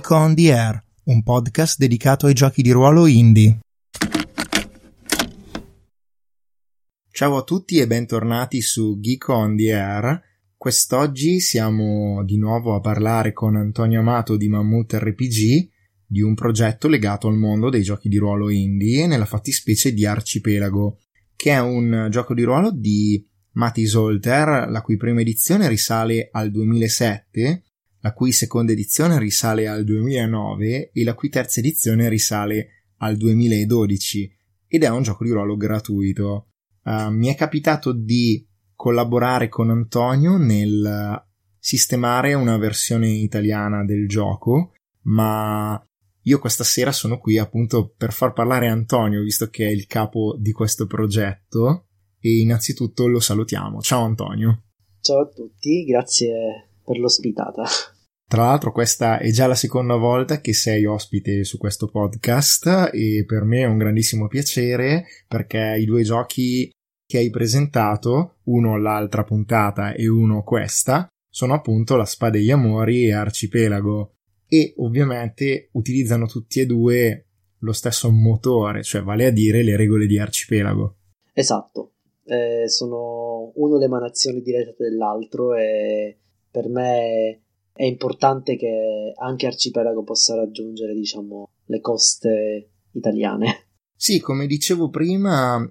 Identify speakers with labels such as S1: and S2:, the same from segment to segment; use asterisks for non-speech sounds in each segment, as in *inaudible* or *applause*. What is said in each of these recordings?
S1: Geek on the Air, un podcast dedicato ai giochi di ruolo indie. Ciao a tutti e bentornati su Geek on the Air. Quest'oggi siamo di nuovo a parlare con Antonio Amato di Mammut RPG di un progetto legato al mondo dei giochi di ruolo indie e nella fattispecie di Arcipelago, che è un gioco di ruolo di Mati Zolter, la cui prima edizione risale al 2007, la cui seconda edizione risale al 2009 e la cui terza edizione risale al 2012 ed è un gioco di ruolo gratuito. Uh, mi è capitato di collaborare con Antonio nel sistemare una versione italiana del gioco, ma io questa sera sono qui appunto per far parlare Antonio, visto che è il capo di questo progetto e innanzitutto lo salutiamo. Ciao Antonio.
S2: Ciao a tutti, grazie per l'ospitata.
S1: Tra l'altro questa è già la seconda volta che sei ospite su questo podcast e per me è un grandissimo piacere perché i due giochi che hai presentato, uno l'altra puntata e uno questa, sono appunto La Spada degli Amori e Arcipelago e ovviamente utilizzano tutti e due lo stesso motore, cioè vale a dire le regole di Arcipelago.
S2: Esatto, eh, sono uno l'emanazione diretta dell'altro e per me è importante che anche Arcipelago possa raggiungere, diciamo, le coste italiane.
S1: Sì, come dicevo prima,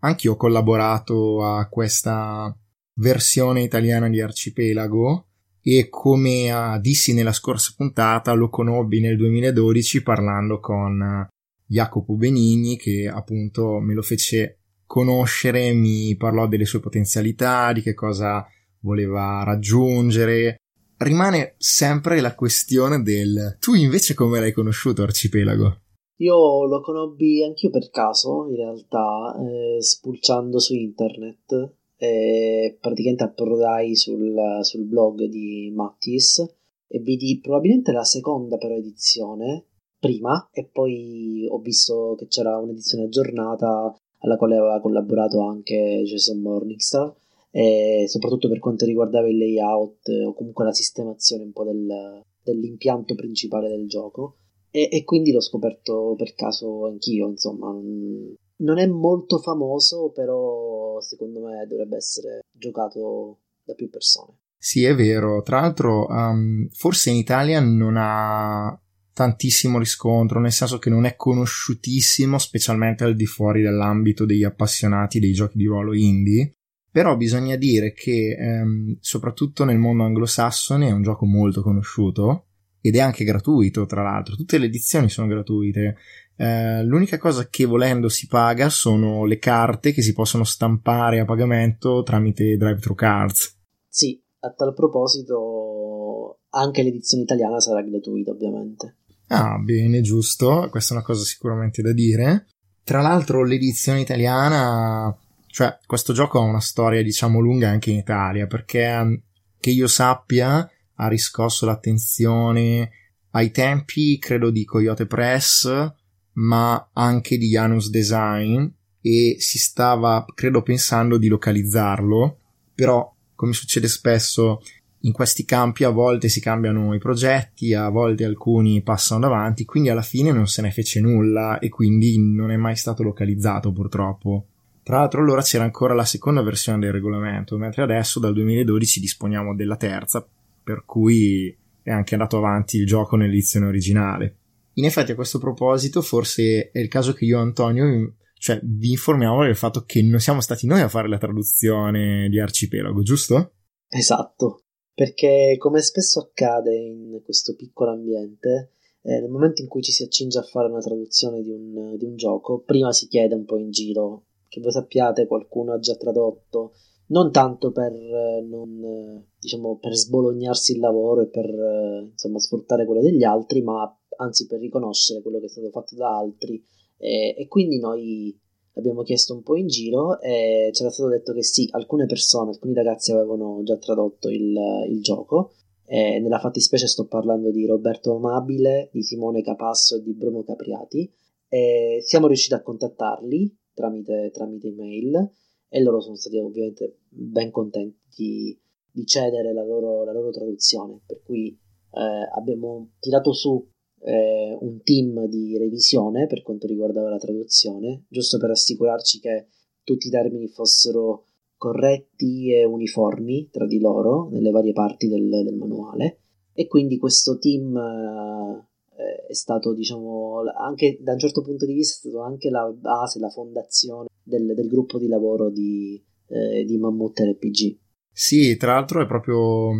S1: anch'io ho collaborato a questa versione italiana di Arcipelago e come dissi nella scorsa puntata lo conobbi nel 2012 parlando con Jacopo Benigni che appunto me lo fece conoscere, mi parlò delle sue potenzialità, di che cosa voleva raggiungere. Rimane sempre la questione del tu invece come l'hai conosciuto Arcipelago?
S2: Io lo conobbi anch'io per caso, in realtà, eh, spulciando su internet e praticamente approdai sul, sul blog di Mattis e vidi probabilmente la seconda però edizione prima e poi ho visto che c'era un'edizione aggiornata alla quale aveva collaborato anche Jason Morningstar e soprattutto per quanto riguardava il layout o comunque la sistemazione un po' del, dell'impianto principale del gioco. E, e, quindi l'ho scoperto per caso anch'io insomma non è molto famoso però secondo me dovrebbe essere giocato da più persone.
S1: Sì è vero. Tra l'altro um, forse in Italia non ha tantissimo riscontro, nel senso che non è conosciutissimo, specialmente al di fuori dell'ambito degli appassionati dei giochi di ruolo indie. Però bisogna dire che, ehm, soprattutto nel mondo anglosassone, è un gioco molto conosciuto ed è anche gratuito, tra l'altro. Tutte le edizioni sono gratuite. Eh, l'unica cosa che volendo si paga sono le carte che si possono stampare a pagamento tramite drive-thru cards.
S2: Sì, a tal proposito, anche l'edizione italiana sarà gratuita, ovviamente.
S1: Ah, bene, giusto, questa è una cosa sicuramente da dire. Tra l'altro l'edizione italiana, cioè questo gioco ha una storia diciamo lunga anche in Italia, perché mm, che io sappia ha riscosso l'attenzione ai tempi, credo, di Coyote Press, ma anche di Janus Design e si stava, credo, pensando di localizzarlo, però come succede spesso in questi campi a volte si cambiano i progetti, a volte alcuni passano davanti, quindi alla fine non se ne fece nulla e quindi non è mai stato localizzato purtroppo. Tra l'altro allora c'era ancora la seconda versione del regolamento, mentre adesso dal 2012 disponiamo della terza, per cui è anche andato avanti il gioco nell'edizione originale. In effetti a questo proposito forse è il caso che io e Antonio cioè, vi informiamo del fatto che non siamo stati noi a fare la traduzione di Arcipelago, giusto?
S2: Esatto perché come spesso accade in questo piccolo ambiente, eh, nel momento in cui ci si accinge a fare una traduzione di un, di un, gioco, prima si chiede un po' in giro, che voi sappiate qualcuno ha già tradotto, non tanto per, eh, non, diciamo, per sbolognarsi il lavoro e per eh, insomma, sfruttare quello degli altri, ma anzi per riconoscere quello che è stato fatto da altri. E, e quindi noi abbiamo chiesto un po' in giro e ci era stato detto che sì, alcune persone, alcuni ragazzi avevano già tradotto il, il gioco. E nella fattispecie sto parlando di Roberto Amabile, di Simone Capasso e di Bruno Capriati. E siamo riusciti a contattarli tramite, tramite email e loro sono stati ovviamente ben contenti di, di cedere la loro, la loro, traduzione. Per cui eh, abbiamo tirato su eh, un team di revisione per quanto riguardava la traduzione, giusto per assicurarci che tutti i termini fossero corretti e uniformi tra di loro nelle varie parti del, del manuale. E quindi questo team eh, è stato, diciamo, anche da un certo punto di vista, è stato anche la base, la fondazione del, del gruppo di lavoro di, eh, di Mammut RPG.
S1: Sì, tra l'altro è proprio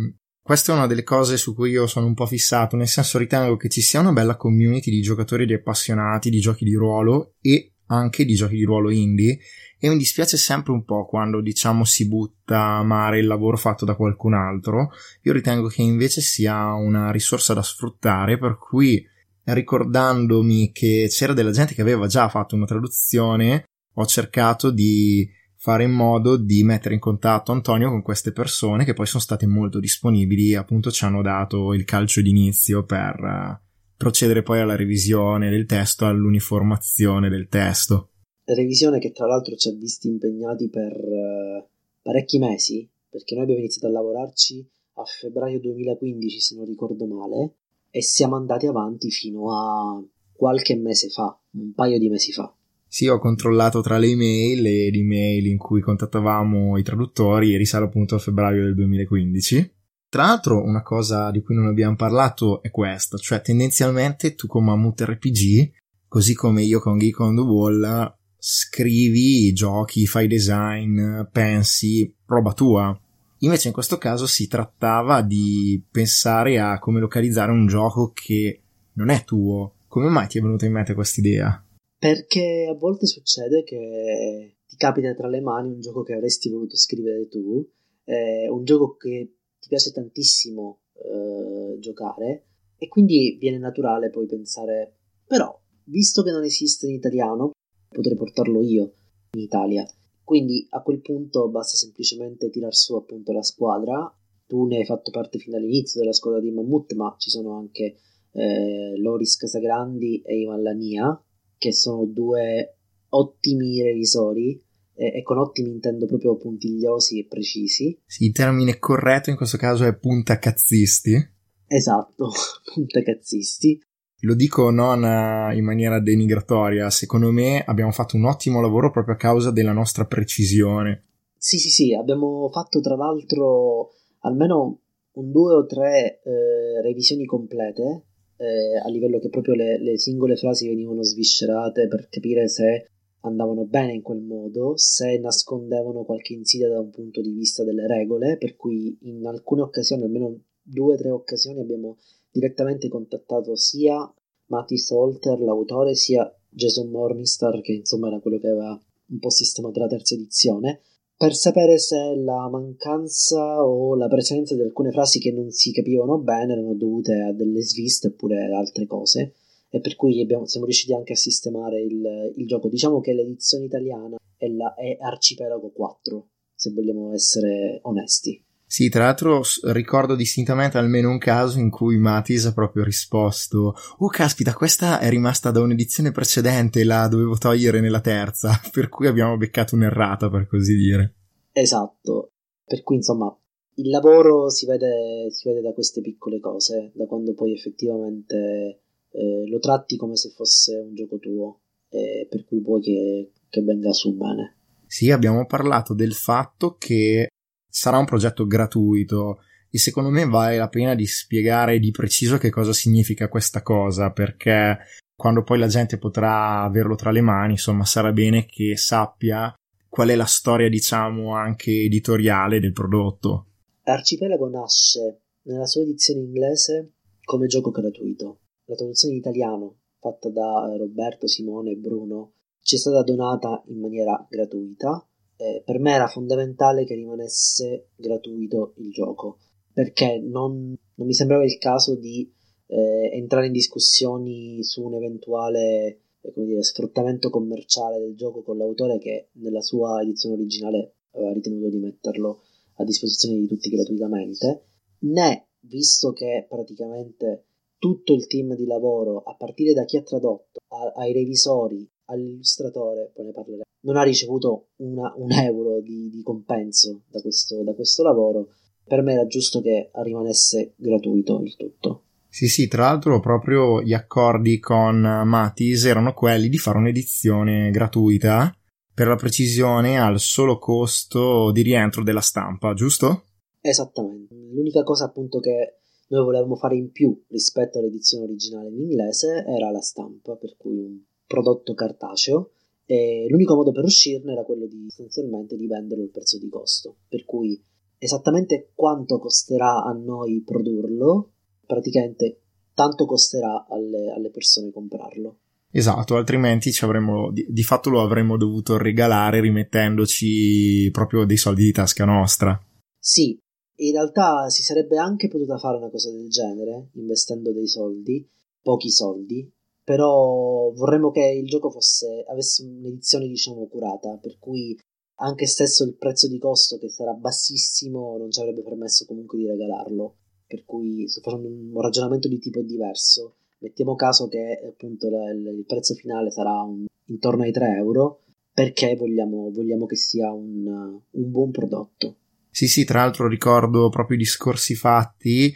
S1: questa è una delle cose su cui io sono un po' fissato, nel senso ritengo che ci sia una bella community di giocatori di appassionati di giochi di ruolo e anche di giochi di ruolo indie e mi dispiace sempre un po' quando diciamo si butta a mare il lavoro fatto da qualcun altro. Io ritengo che invece sia una risorsa da sfruttare per cui ricordandomi che c'era della gente che aveva già fatto una traduzione ho cercato di fare in modo di mettere in contatto Antonio con queste persone che poi sono state molto disponibili e appunto ci hanno dato il calcio d'inizio per uh, procedere poi alla revisione del testo, all'uniformazione del testo.
S2: Revisione che tra l'altro ci ha visti impegnati per uh, parecchi mesi, perché noi abbiamo iniziato a lavorarci a febbraio 2015 se non ricordo male e siamo andati avanti fino a qualche mese fa, un paio di mesi fa.
S1: Sì, ho controllato tra le email e l'email in cui contattavamo i traduttori e risale appunto a febbraio del 2015. Tra l'altro, una cosa di cui non abbiamo parlato è questa, cioè tendenzialmente tu con Mammut RPG, così come io con Geek on the Wall, scrivi giochi, fai design, pensi, roba tua. Invece in questo caso si trattava di pensare a come localizzare un gioco che non è tuo. Come mai ti è venuta in mente questa idea?
S2: Perché a volte succede che ti capita tra le mani un gioco che avresti voluto scrivere tu, eh, un gioco che ti piace tantissimo eh, giocare e quindi viene naturale poi pensare, però, visto che non esiste in italiano, potrei portarlo io in Italia. Quindi a quel punto basta semplicemente tirar su appunto la squadra. Tu ne hai fatto parte fin dall'inizio della squadra di Mammut, ma ci sono anche eh, Loris Casagrandi e Ivan Lania, che sono due ottimi revisori e, con ottimi intendo proprio puntigliosi e precisi.
S1: Sì, il termine corretto in questo caso è puntacazzisti.
S2: Esatto, *laughs* puntacazzisti.
S1: Lo dico non eh, in maniera denigratoria, secondo me abbiamo fatto un ottimo lavoro proprio a causa della nostra precisione.
S2: Sì, sì, sì, abbiamo fatto tra l'altro almeno un due o tre eh, revisioni complete eh, a livello che proprio le, le, singole frasi venivano sviscerate per capire se andavano bene in quel modo, se nascondevano qualche insidia da un punto di vista delle regole, per cui in alcune occasioni, almeno due o tre occasioni, abbiamo direttamente contattato sia Matty Salter, l'autore, sia Jason Morningstar, che insomma era quello che aveva un po' sistemato la terza edizione, per sapere se la mancanza o la presenza di alcune frasi che non si capivano bene erano dovute a delle sviste oppure ad altre cose e per cui abbiamo, siamo riusciti anche a sistemare il, il, gioco. Diciamo che l'edizione italiana è, la, è Arcipelago 4, se vogliamo essere onesti.
S1: Sì, tra l'altro ricordo distintamente almeno un caso in cui Matis ha proprio risposto Oh caspita, questa è rimasta da un'edizione precedente, la dovevo togliere nella terza, *laughs* per cui abbiamo beccato un'errata, per così dire.
S2: Esatto, per cui insomma il lavoro si vede, si vede da queste piccole cose, da quando poi effettivamente eh, lo tratti come se fosse un gioco tuo, eh, per cui vuoi che, che venga su bene.
S1: Sì, abbiamo parlato del fatto che sarà un progetto gratuito e secondo me vale la pena di spiegare di preciso che cosa significa questa cosa perché quando poi la gente potrà averlo tra le mani insomma sarà bene che sappia qual è la storia diciamo anche editoriale del prodotto.
S2: Arcipelago nasce nella sua edizione inglese come gioco gratuito. La traduzione in italiano fatta da Roberto, Simone e Bruno ci è stata donata in maniera gratuita eh, per me era fondamentale che rimanesse gratuito il gioco perché non, non mi sembrava il caso di eh, entrare in discussioni su un eventuale eh, dire, sfruttamento commerciale del gioco con l'autore che nella sua edizione originale aveva ritenuto di metterlo a disposizione di tutti gratuitamente, né visto che praticamente tutto il team di lavoro, a partire da chi ha tradotto, a, ai revisori, all'illustratore, poi ne parleremo, non ha ricevuto una, un euro di, di compenso da questo, da questo lavoro, per me era giusto che rimanesse gratuito il tutto.
S1: Sì, sì, tra l'altro proprio gli accordi con Matis erano quelli di fare un'edizione gratuita per la precisione al solo costo di rientro della stampa, giusto?
S2: Esattamente. L'unica cosa appunto che noi volevamo fare in più rispetto all'edizione originale in inglese era la stampa, per cui un prodotto cartaceo e l'unico modo per uscirne era quello di sostanzialmente di venderlo al prezzo di costo, per cui esattamente quanto costerà a noi produrlo praticamente tanto costerà alle, alle persone comprarlo.
S1: Esatto, altrimenti ci avremmo, di, di, fatto lo avremmo dovuto regalare rimettendoci proprio dei soldi di tasca nostra.
S2: Sì, in realtà si sarebbe anche potuta fare una cosa del genere, investendo dei soldi, pochi soldi, però vorremmo che il gioco fosse, avesse un'edizione diciamo curata, per cui anche stesso il prezzo di costo che sarà bassissimo non ci avrebbe permesso comunque di regalarlo per cui sto facendo un ragionamento di tipo diverso. Mettiamo caso che appunto il prezzo finale sarà un, intorno ai 3 euro, perché vogliamo, vogliamo che sia un, un buon prodotto.
S1: Sì, sì, tra l'altro ricordo proprio i discorsi fatti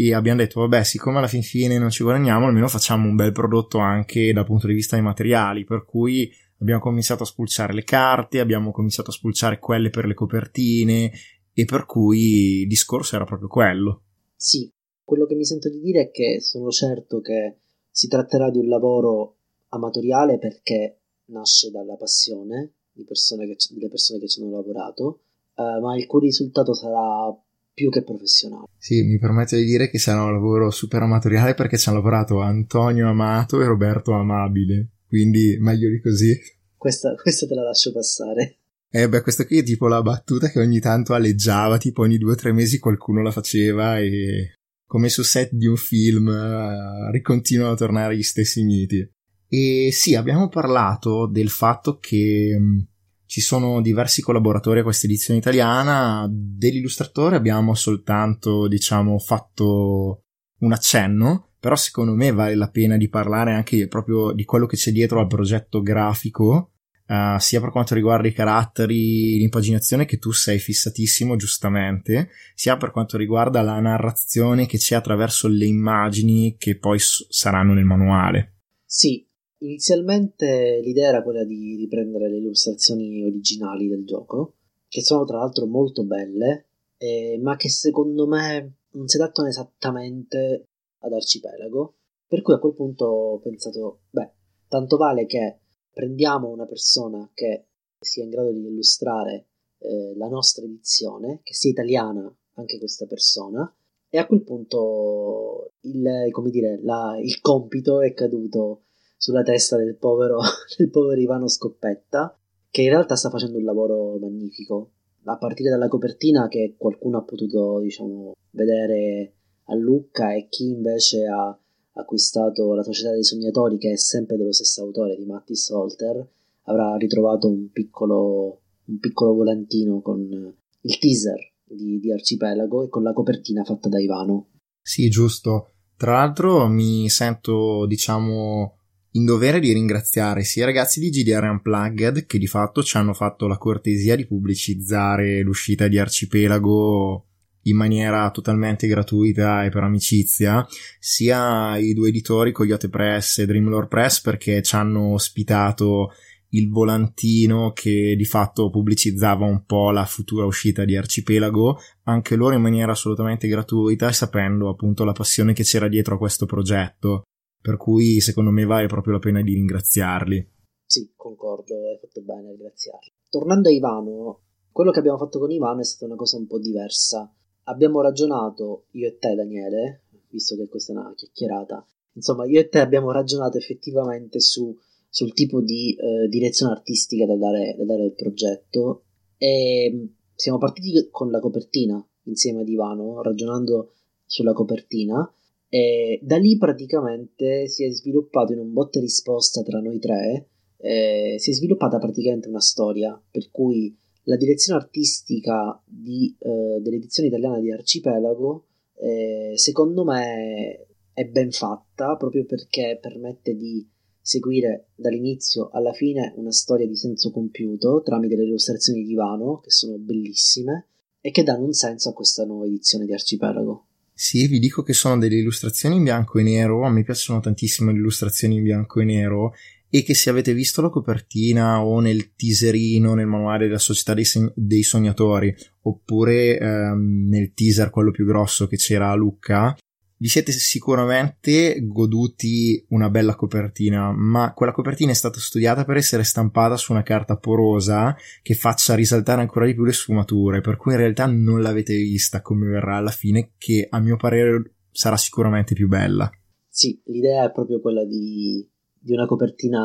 S1: e abbiamo detto, vabbè, siccome alla fin fine non ci guadagniamo, almeno facciamo un bel prodotto anche dal punto di vista dei materiali, per cui abbiamo cominciato a spulciare le carte, abbiamo cominciato a spulciare quelle per le copertine e per cui il discorso era proprio quello.
S2: Sì, quello che mi sento di dire è che sono certo che si tratterà di un lavoro amatoriale perché nasce dalla passione persone che, delle persone che ci hanno lavorato, eh, ma il cui risultato sarà più che professionale.
S1: Sì, mi permetto di dire che sarà un lavoro super amatoriale perché ci hanno lavorato Antonio Amato e Roberto Amabile, quindi meglio di così.
S2: Questa, questa te la lascio passare.
S1: Eh beh, questa qui è tipo la battuta che ogni tanto aleggiava, tipo ogni due o tre mesi qualcuno la faceva e come su set di un film uh, ricontinuano a tornare gli stessi miti. E sì, abbiamo parlato del fatto che um, ci sono diversi collaboratori a questa edizione italiana, dell'illustratore abbiamo soltanto, diciamo, fatto un accenno, però secondo me vale la pena di parlare anche proprio di quello che c'è dietro al progetto grafico Uh, sia per quanto riguarda i caratteri, l'impaginazione che tu sei fissatissimo giustamente, sia per quanto riguarda la narrazione che c'è attraverso le immagini che poi s- saranno nel manuale.
S2: Sì, inizialmente l'idea era quella di riprendere le illustrazioni originali del gioco, che sono tra l'altro molto belle, eh, ma che secondo me non si adattano esattamente ad Arcipelago, per cui a quel punto ho pensato, beh, tanto vale che prendiamo una persona che sia in grado di illustrare eh, la nostra edizione, che sia italiana anche questa persona, e a quel punto il, dire, la, il compito è caduto sulla testa del povero, *laughs* del povero Ivano Scoppetta, che in realtà sta facendo un lavoro magnifico. A partire dalla copertina che qualcuno ha potuto, diciamo, vedere a Lucca e chi invece ha acquistato La Società dei Sognatori, che è sempre dello stesso autore di Mattis Holter, avrà ritrovato un piccolo, un piccolo volantino con il teaser di, di Arcipelago e con la copertina fatta da Ivano.
S1: Sì, giusto. Tra l'altro mi sento, diciamo, in dovere di ringraziare sia i ragazzi di GDR Unplugged che di fatto ci hanno fatto la cortesia di pubblicizzare l'uscita di Arcipelago in maniera totalmente gratuita e per amicizia, sia i due editori Coyote Press e Dreamlore Press perché ci hanno ospitato il volantino che di fatto pubblicizzava un po' la futura uscita di Arcipelago, anche loro in maniera assolutamente gratuita, sapendo appunto la passione che c'era dietro a questo progetto. Per cui secondo me vale proprio la pena di ringraziarli.
S2: Sì, concordo, hai fatto bene a ringraziarli. Tornando a Ivano, quello che abbiamo fatto con Ivano è stata una cosa un po' diversa abbiamo ragionato, io e te Daniele, visto che questa è una chiacchierata, insomma io e te abbiamo ragionato effettivamente su, sul tipo di eh, direzione artistica da dare, da dare al progetto e mm, siamo partiti con la copertina insieme ad Ivano, ragionando sulla copertina e da lì praticamente si è sviluppato in un botte risposta tra noi tre, eh, si è sviluppata praticamente una storia per cui la direzione artistica di, eh, dell'edizione italiana di Arcipelago eh, secondo me è ben fatta proprio perché permette di seguire dall'inizio alla fine una storia di senso compiuto tramite le illustrazioni di Ivano che sono bellissime e che danno un senso a questa nuova edizione di Arcipelago.
S1: Sì, vi dico che sono delle illustrazioni in bianco e nero, a me piacciono tantissimo le illustrazioni in bianco e nero e che se avete visto la copertina o nel teaserino, nel manuale della società dei, seg- dei sognatori oppure ehm, nel teaser quello più grosso che c'era a Lucca, vi siete sicuramente goduti una bella copertina, ma quella copertina è stata studiata per essere stampata su una carta porosa che faccia risaltare ancora di più le sfumature, per cui in realtà non l'avete vista come verrà alla fine, che a mio parere sarà sicuramente più bella.
S2: Sì, l'idea è proprio quella di, di una copertina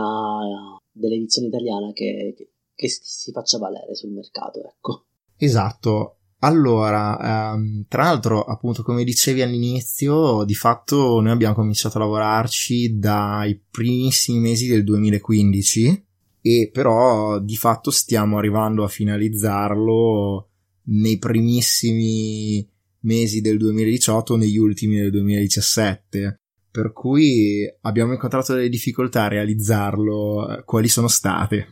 S2: dell'edizione italiana che, che, che si faccia valere sul mercato, ecco.
S1: Esatto, allora, ehm, tra l'altro, appunto, come dicevi all'inizio, di fatto noi abbiamo cominciato a lavorarci dai primissimi mesi del 2015 e però di fatto stiamo arrivando a finalizzarlo nei primissimi mesi del 2018 o negli ultimi del 2017 per cui abbiamo incontrato delle difficoltà a realizzarlo. Quali sono state?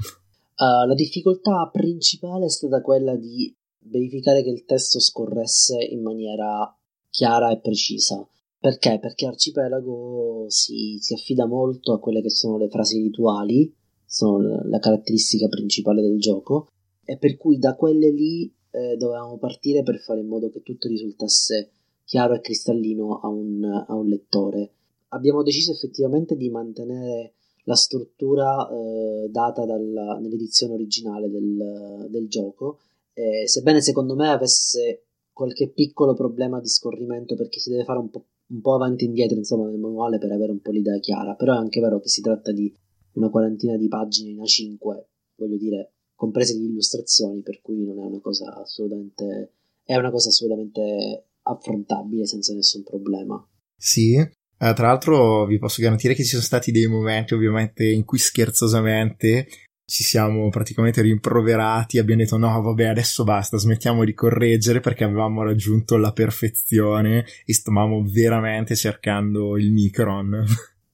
S2: Uh, la difficoltà principale è stata quella di verificare che il testo scorresse in maniera chiara e precisa. Perché? Perché Arcipelago si, si affida molto a quelle che sono le frasi rituali, sono la caratteristica principale del gioco, e per cui da quelle lì eh, dovevamo partire per fare in modo che tutto risultasse chiaro e cristallino a un, a un lettore. Abbiamo deciso effettivamente di mantenere la struttura eh, data dalla, nell'edizione originale del, del gioco, eh, sebbene secondo me avesse qualche piccolo problema di scorrimento perché si deve fare un po', un po', avanti e indietro insomma nel manuale per avere un po' l'idea chiara. Però è anche vero che si tratta di una quarantina di pagine in A5 voglio dire comprese le illustrazioni per cui non è una cosa assolutamente è una cosa assolutamente affrontabile senza nessun problema.
S1: Sì. Eh, tra l'altro vi posso garantire che ci sono stati dei momenti ovviamente in cui scherzosamente ci siamo praticamente rimproverati, abbiamo detto no vabbè adesso basta, smettiamo di correggere perché avevamo raggiunto la perfezione e stavamo veramente cercando il micron.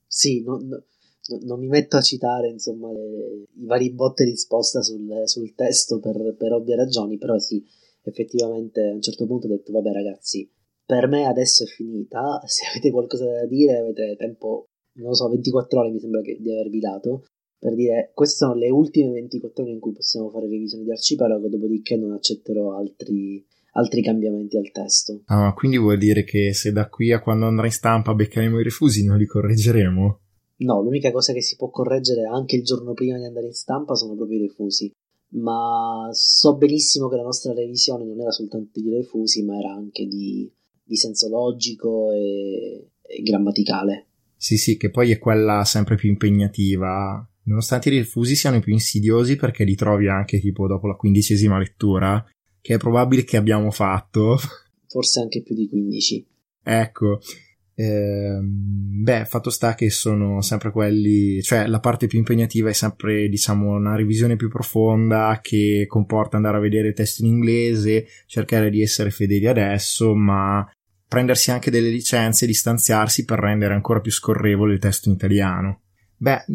S2: Sì, no, no, non mi metto a citare insomma le, i vari botte di risposta sul, sul testo per, per ovvie ragioni, però sì, effettivamente a un certo punto ho detto vabbè ragazzi, per me adesso è finita, *laughs* se avete qualcosa da dire avete tempo, non lo so, 24 ore mi sembra che, di avervi dato, per dire queste sono le ultime 24 ore in cui possiamo fare revisioni di arcipelago, dopodiché non accetterò altri, altri cambiamenti al testo.
S1: Ah, quindi vuol dire che se da qui a quando andrà in stampa beccheremo i refusi non li correggeremo?
S2: No, l'unica cosa che si può correggere anche il giorno prima di andare in stampa sono proprio i refusi. Ma so benissimo che la nostra revisione non era soltanto di refusi, ma era anche di, di senso logico e, e grammaticale.
S1: Sì, sì, che poi è quella sempre più impegnativa nonostante i refusi siano più insidiosi perché li trovi anche tipo dopo la quindicesima lettura, che è probabile che abbiamo fatto. *laughs*
S2: Forse anche più di 15.
S1: Ecco. Eh, beh, fatto sta che sono sempre quelli, cioè la parte più impegnativa è sempre, diciamo, una revisione più profonda che comporta andare a vedere il testo in inglese, cercare di essere fedeli adesso, ma prendersi anche delle licenze e distanziarsi per rendere ancora più scorrevole il testo in italiano. Beh,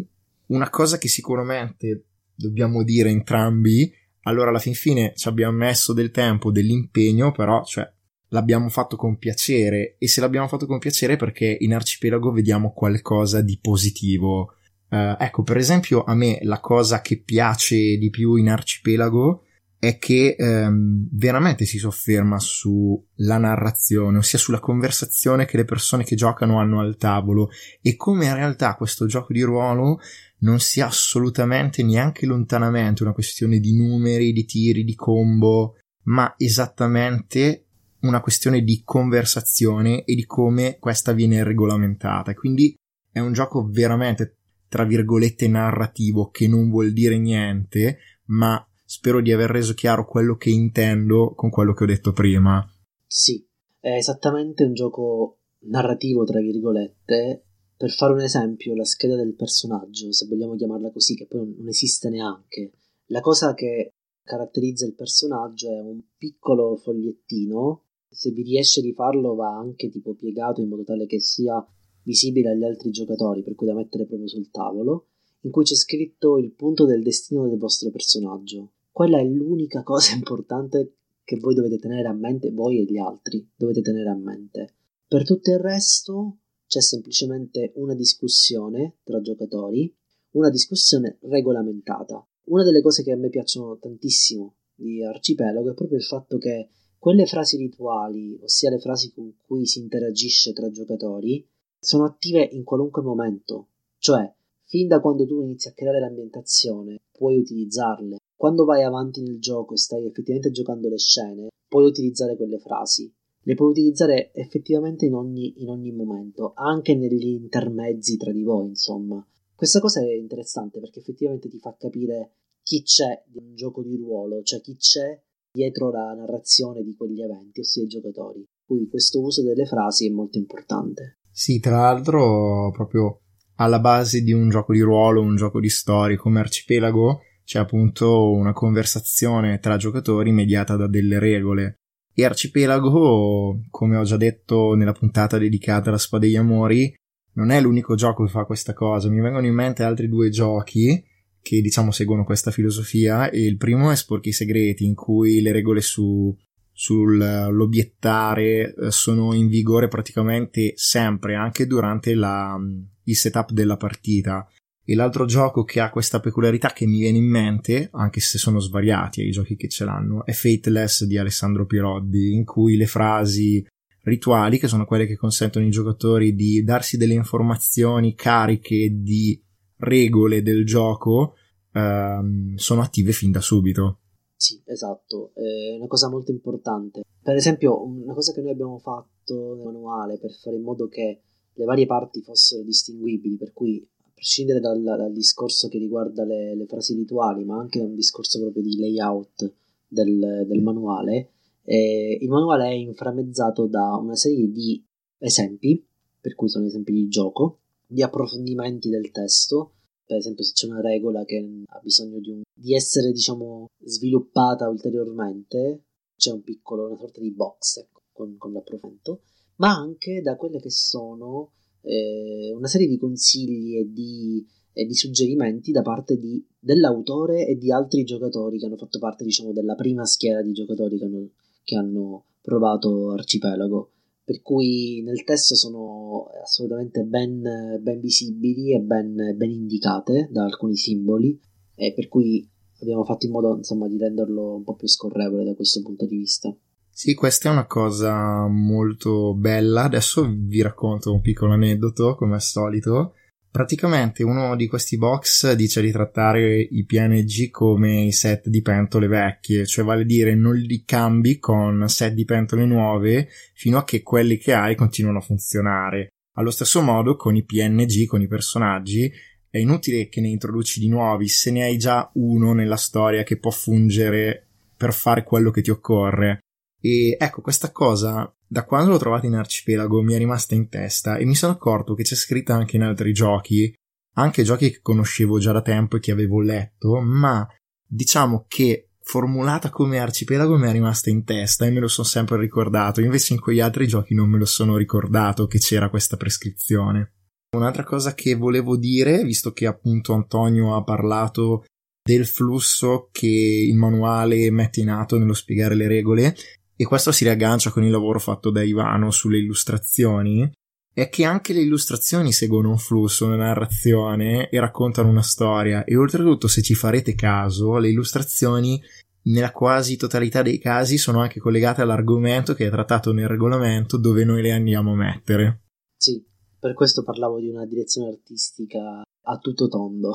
S1: una cosa che sicuramente dobbiamo dire entrambi, allora alla fin fine ci abbiamo messo del tempo, dell'impegno, però cioè, l'abbiamo fatto con piacere e se l'abbiamo fatto con piacere perché in arcipelago vediamo qualcosa di positivo. Uh, ecco, per esempio, a me la cosa che piace di più in arcipelago è che um, veramente si sofferma sulla narrazione, ossia sulla conversazione che le persone che giocano hanno al tavolo e come in realtà questo gioco di ruolo non sia assolutamente neanche lontanamente una questione di numeri, di tiri, di combo, ma esattamente una questione di conversazione e di come questa viene regolamentata. Quindi è un gioco veramente, tra virgolette, narrativo che non vuol dire niente, ma spero di aver reso chiaro quello che intendo con quello che ho detto prima.
S2: Sì, è esattamente un gioco narrativo, tra virgolette, per fare un esempio, la scheda del personaggio, se vogliamo chiamarla così, che poi non esiste neanche, la cosa che caratterizza il personaggio è un piccolo fogliettino, se vi riesce di farlo va anche tipo piegato in modo tale che sia visibile agli altri giocatori, per cui da mettere proprio sul tavolo, in cui c'è scritto il punto del destino del vostro personaggio. Quella è l'unica *laughs* cosa importante che voi dovete tenere a mente, voi e gli altri dovete tenere a mente Per tutto il resto c'è semplicemente una discussione tra giocatori, una discussione regolamentata. Una delle cose che a me piacciono tantissimo di Arcipelago è proprio il fatto che quelle frasi rituali, ossia le frasi con cui si interagisce tra giocatori, sono attive in qualunque momento, cioè fin da quando tu inizi a creare l'ambientazione puoi utilizzarle. Quando vai avanti nel gioco e stai effettivamente giocando le scene, puoi utilizzare quelle frasi. Le puoi utilizzare effettivamente in ogni, in ogni momento, anche negli intermezzi tra di voi, insomma. Questa cosa è interessante perché effettivamente ti fa capire chi c'è in un gioco di ruolo, cioè chi c'è dietro la narrazione di quegli eventi, ossia i giocatori. Quindi questo uso delle frasi è molto importante.
S1: Sì, tra l'altro, proprio alla base di un gioco di ruolo, un gioco di storia come Arcipelago, c'è appunto una conversazione tra giocatori mediata da delle regole. E Arcipelago, come ho già detto nella puntata dedicata alla Spada degli Amori, non è l'unico gioco che fa questa cosa. Mi vengono in mente altri due giochi che diciamo seguono questa filosofia e il primo è Sporchi Segreti in cui le regole su, sull'obiettare eh, sono in vigore praticamente sempre anche durante la, il setup della partita e l'altro gioco che ha questa peculiarità che mi viene in mente, anche se sono svariati i giochi che ce l'hanno, è Fateless di Alessandro Piroddi, in cui le frasi rituali, che sono quelle che consentono ai giocatori di darsi delle informazioni cariche di regole del gioco ehm, sono attive fin da subito.
S2: Sì, esatto, è una cosa molto importante. Per esempio, una cosa che noi abbiamo fatto nel manuale per fare in modo che le varie parti fossero distinguibili, per cui prescindere dal, dal discorso che riguarda le, le, frasi rituali, ma anche da un discorso proprio di layout del, del manuale, eh, il manuale è inframmezzato da una serie di esempi, per cui sono esempi di gioco, di approfondimenti del testo, per esempio se c'è una regola che ha bisogno di, un, di essere diciamo sviluppata ulteriormente c'è un piccolo una sorta di box ecco, con, con l'approfondimento ma anche da quelle che sono eh, una serie di consigli e di, e di suggerimenti da parte di, dell'autore e di altri giocatori che hanno fatto parte diciamo della prima schiera di giocatori che hanno, che hanno provato Arcipelago per cui nel testo sono assolutamente ben, ben visibili e ben, ben, indicate da alcuni simboli e per cui abbiamo fatto in modo insomma di renderlo un po' più scorrevole da questo punto di vista.
S1: Sì, questa è una cosa molto bella. Adesso vi racconto un piccolo aneddoto, come al solito. Praticamente uno di questi box dice di trattare i PNG come i set di pentole vecchie, cioè vale dire non li cambi con set di pentole nuove fino a che quelli che hai continuano a funzionare. Allo stesso modo con i PNG, con i personaggi, è inutile che ne introduci di nuovi se ne hai già uno nella storia che può fungere per fare quello che ti occorre. E ecco, questa cosa da quando l'ho trovata in arcipelago mi è rimasta in testa e mi sono accorto che c'è scritta anche in altri giochi, anche giochi che conoscevo già da tempo e che avevo letto, ma diciamo che formulata come arcipelago mi è rimasta in testa e me lo sono sempre ricordato, invece in quegli altri giochi non me lo sono ricordato che c'era questa prescrizione. Un'altra cosa che volevo dire, visto che appunto Antonio ha parlato del flusso che il manuale mette in atto nello spiegare le regole, e questo si riaggancia con il lavoro fatto da Ivano sulle illustrazioni, è che anche le illustrazioni seguono un flusso, una narrazione e raccontano una storia e oltretutto se ci farete caso le illustrazioni nella quasi totalità dei casi sono anche collegate all'argomento che è trattato nel regolamento dove noi le andiamo a mettere.
S2: Sì, per questo parlavo di una direzione artistica a tutto tondo.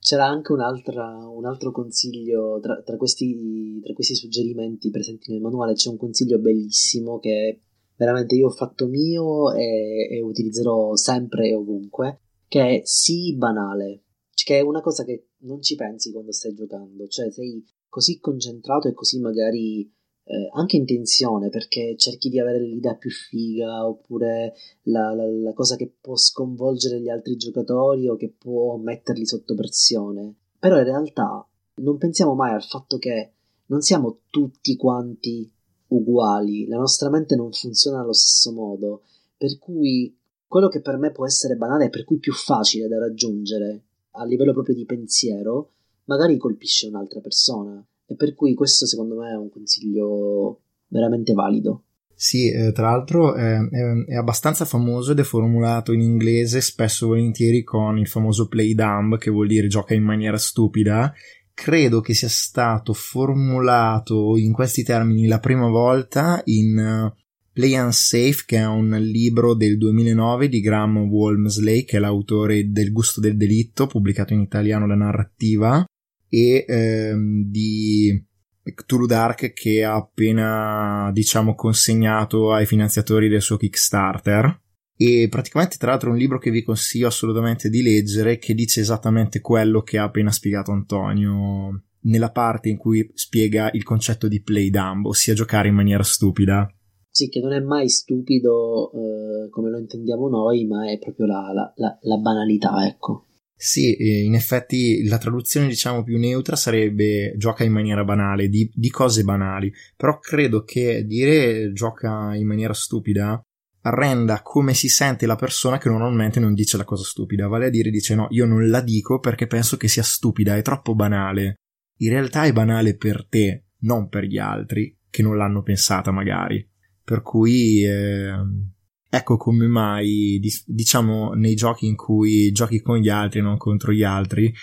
S2: C'era anche un altro consiglio tra, tra, questi, tra, questi, suggerimenti presenti nel manuale. C'è un consiglio bellissimo che veramente io ho fatto mio e, e utilizzerò sempre e ovunque. Che è sii banale, che è una cosa che non ci pensi quando stai giocando. Cioè, sei così concentrato e così magari eh, anche in tensione perché cerchi di avere l'idea più figa oppure la, la, la, cosa che può sconvolgere gli altri giocatori o che può metterli sotto pressione. Però in realtà non pensiamo mai al fatto che non siamo tutti quanti uguali, la nostra mente non funziona allo stesso modo, per cui quello che per me può essere banale e per cui più facile da raggiungere a livello proprio di pensiero, magari colpisce un'altra persona. E per cui questo secondo me è un consiglio veramente valido.
S1: Sì, eh, tra l'altro eh, è, è, abbastanza famoso ed è formulato in inglese spesso e volentieri con il famoso play dumb, che vuol dire gioca in maniera stupida. Credo che sia stato formulato in questi termini la prima volta in uh, Play Unsafe, che è un libro del 2009 di Graham Walmsley, che è l'autore del Gusto del Delitto, pubblicato in italiano da narrativa, e ehm, di Cthulhu Dark che ha appena, diciamo, consegnato ai finanziatori del suo Kickstarter. E praticamente, tra l'altro, è un libro che vi consiglio assolutamente di leggere, che dice esattamente quello che ha appena spiegato Antonio nella parte in cui spiega il concetto di play dumb, ossia giocare in maniera stupida.
S2: Sì, che non è mai stupido eh, come lo intendiamo noi, ma è proprio la, la, la, la banalità, ecco.
S1: Sì, in effetti la traduzione diciamo più neutra sarebbe gioca in maniera banale, di, di, cose banali, però credo che dire gioca in maniera stupida renda come si sente la persona che normalmente non dice la cosa stupida, vale a dire dice no, io non la dico perché penso che sia stupida, è troppo banale. In realtà è banale per te, non per gli altri, che non l'hanno pensata magari. Per cui... Eh Ecco come mai, diciamo, nei giochi in cui giochi con gli altri e non contro gli altri,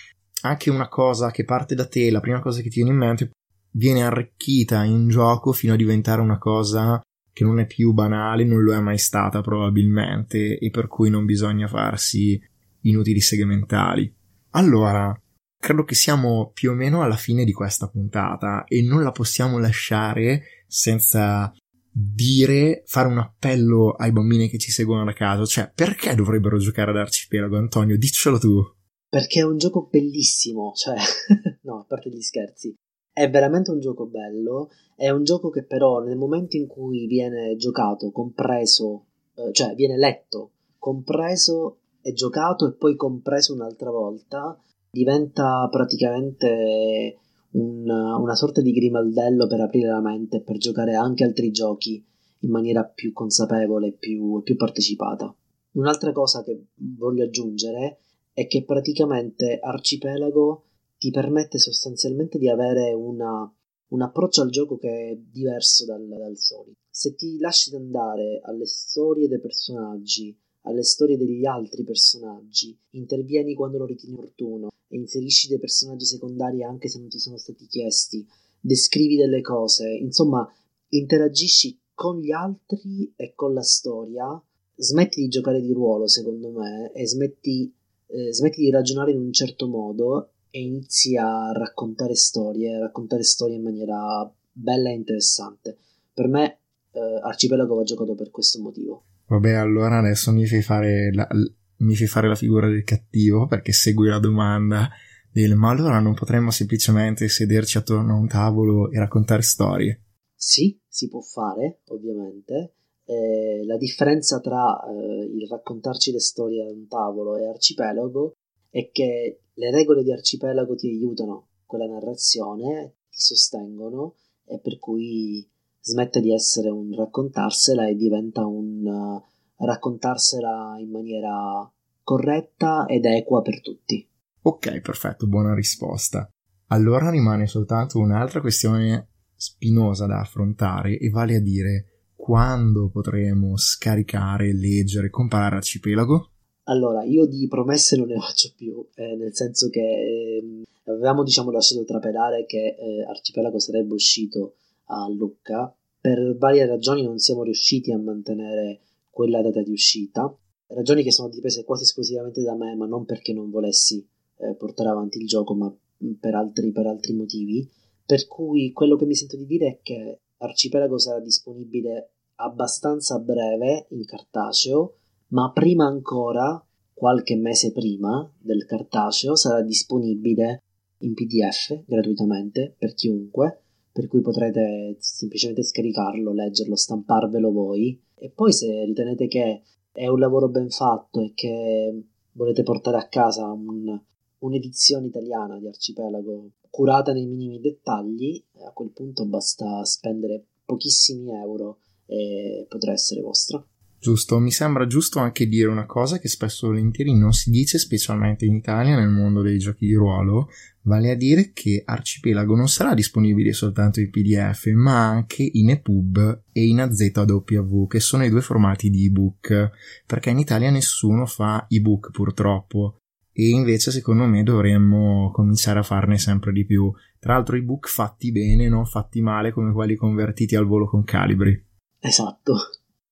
S1: anche una cosa che parte da te, la prima cosa che ti viene in mente, viene arricchita in gioco fino a diventare una cosa che non è più banale, non lo è mai stata probabilmente, e per cui non bisogna farsi inutili segmentali. Allora, credo che siamo più o meno alla fine di questa puntata e non la possiamo lasciare senza dire, fare un appello ai bambini che ci seguono da casa, cioè perché dovrebbero giocare ad Arcipelago, Antonio? Diccelo tu.
S2: Perché è un gioco bellissimo, cioè, *laughs* no, a parte gli scherzi, è veramente un gioco bello, è un gioco che però nel momento in cui viene giocato, compreso, eh, cioè viene letto, compreso e giocato e poi compreso un'altra volta, diventa praticamente una, una sorta di grimaldello per aprire la mente e per giocare anche altri giochi in maniera più consapevole e più, più partecipata. Un'altra cosa che voglio aggiungere è che praticamente Arcipelago ti permette sostanzialmente di avere una, un approccio al gioco che è diverso dal, dal solito. Se ti lasci andare alle storie dei personaggi, alle storie degli altri personaggi, intervieni quando lo ritieni opportuno e inserisci dei personaggi secondari anche se non ti sono stati chiesti, descrivi delle cose, insomma, interagisci con gli altri e con la storia, smetti di giocare di ruolo, secondo me, e smetti, eh, smetti di ragionare in un certo modo e inizi a raccontare storie, a raccontare storie in maniera bella e interessante. Per me eh, Arcipelago va giocato per questo motivo.
S1: Vabbè, allora adesso mi fai fare la, mi fai fare la figura del cattivo perché segui la domanda del ma allora non potremmo semplicemente sederci attorno a un tavolo e raccontare storie?
S2: Sì, si può fare, ovviamente. Eh, la differenza tra eh, il raccontarci le storie a un tavolo e arcipelago è che le regole di arcipelago ti aiutano con la narrazione, ti sostengono e per cui smette di essere un raccontarsela e diventa un uh, raccontarsela in maniera corretta ed equa per tutti.
S1: Ok, perfetto, buona risposta. Allora rimane soltanto un'altra questione spinosa da affrontare e vale a dire quando potremo scaricare, leggere, comprare Arcipelago?
S2: Allora, io di promesse non ne faccio più, eh, nel senso che eh, avevamo diciamo lasciato trapelare che eh, Arcipelago sarebbe uscito a Lucca, per varie ragioni non siamo riusciti a mantenere quella data di uscita, ragioni che sono dipese quasi esclusivamente da me, ma non perché non volessi eh, portare avanti il gioco, ma per altri, per altri motivi. Per cui quello che mi sento di dire è che Arcipelago sarà disponibile abbastanza breve in cartaceo, ma prima ancora, qualche mese prima del cartaceo, sarà disponibile in PDF gratuitamente per chiunque per cui potrete semplicemente scaricarlo, leggerlo, stamparvelo voi e poi se ritenete che è un lavoro ben fatto e che volete portare a casa un, un'edizione italiana di Arcipelago curata nei minimi dettagli, a quel punto basta spendere pochissimi euro e potrà essere vostra.
S1: Giusto, mi sembra giusto anche dire una cosa che spesso volentieri non si dice, specialmente in Italia nel mondo dei giochi di ruolo, vale a dire che Arcipelago non sarà disponibile soltanto in PDF, ma anche in EPUB e in AZW, che sono i due formati di ebook, perché in Italia nessuno fa ebook purtroppo, e invece secondo me dovremmo cominciare a farne sempre di più. Tra l'altro ebook fatti bene, non fatti male come quelli convertiti al volo con calibri.
S2: Esatto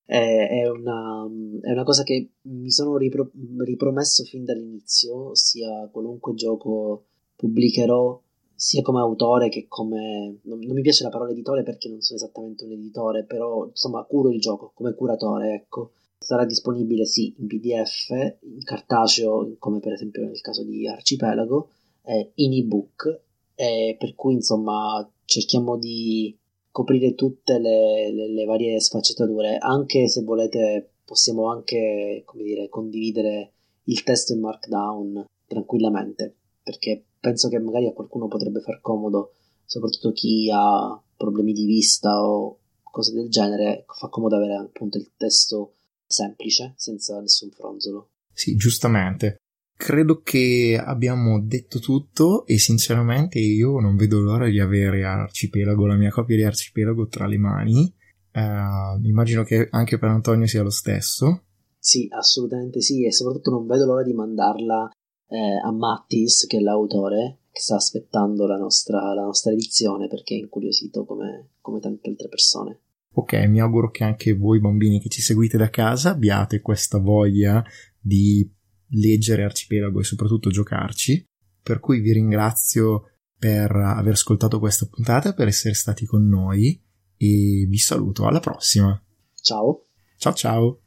S2: è, una, è una, cosa che mi sono ripro, ripromesso fin dall'inizio, sia qualunque gioco pubblicherò, sia come autore che come... Non, non, mi piace la parola editore perché non sono esattamente un editore, però insomma curo il gioco come curatore, ecco. Sarà disponibile sì in PDF, in cartaceo, come per esempio nel caso di Arcipelago, eh, in ebook, eh, per cui insomma cerchiamo di coprire tutte le, le, le, varie sfaccettature, anche se volete possiamo anche, come dire, condividere il testo in Markdown tranquillamente, perché penso che magari a qualcuno potrebbe far comodo, soprattutto chi ha problemi di vista o cose del genere, fa comodo avere appunto il testo semplice, senza nessun fronzolo.
S1: Sì, giustamente. Credo che abbiamo detto tutto e sinceramente io non vedo l'ora di avere Arcipelago, la mia copia di Arcipelago tra le mani. Uh, immagino che anche per Antonio sia lo stesso.
S2: Sì, assolutamente sì, e soprattutto non vedo l'ora di mandarla eh, a Mattis, che è l'autore, che sta aspettando la nostra, la nostra edizione perché è incuriosito come, come tante altre persone.
S1: Ok, mi auguro che anche voi bambini che ci seguite da casa abbiate questa voglia di leggere Arcipelago e soprattutto giocarci. Per cui vi ringrazio per aver ascoltato questa puntata, per essere stati con noi e vi saluto alla prossima.
S2: Ciao.
S1: Ciao ciao.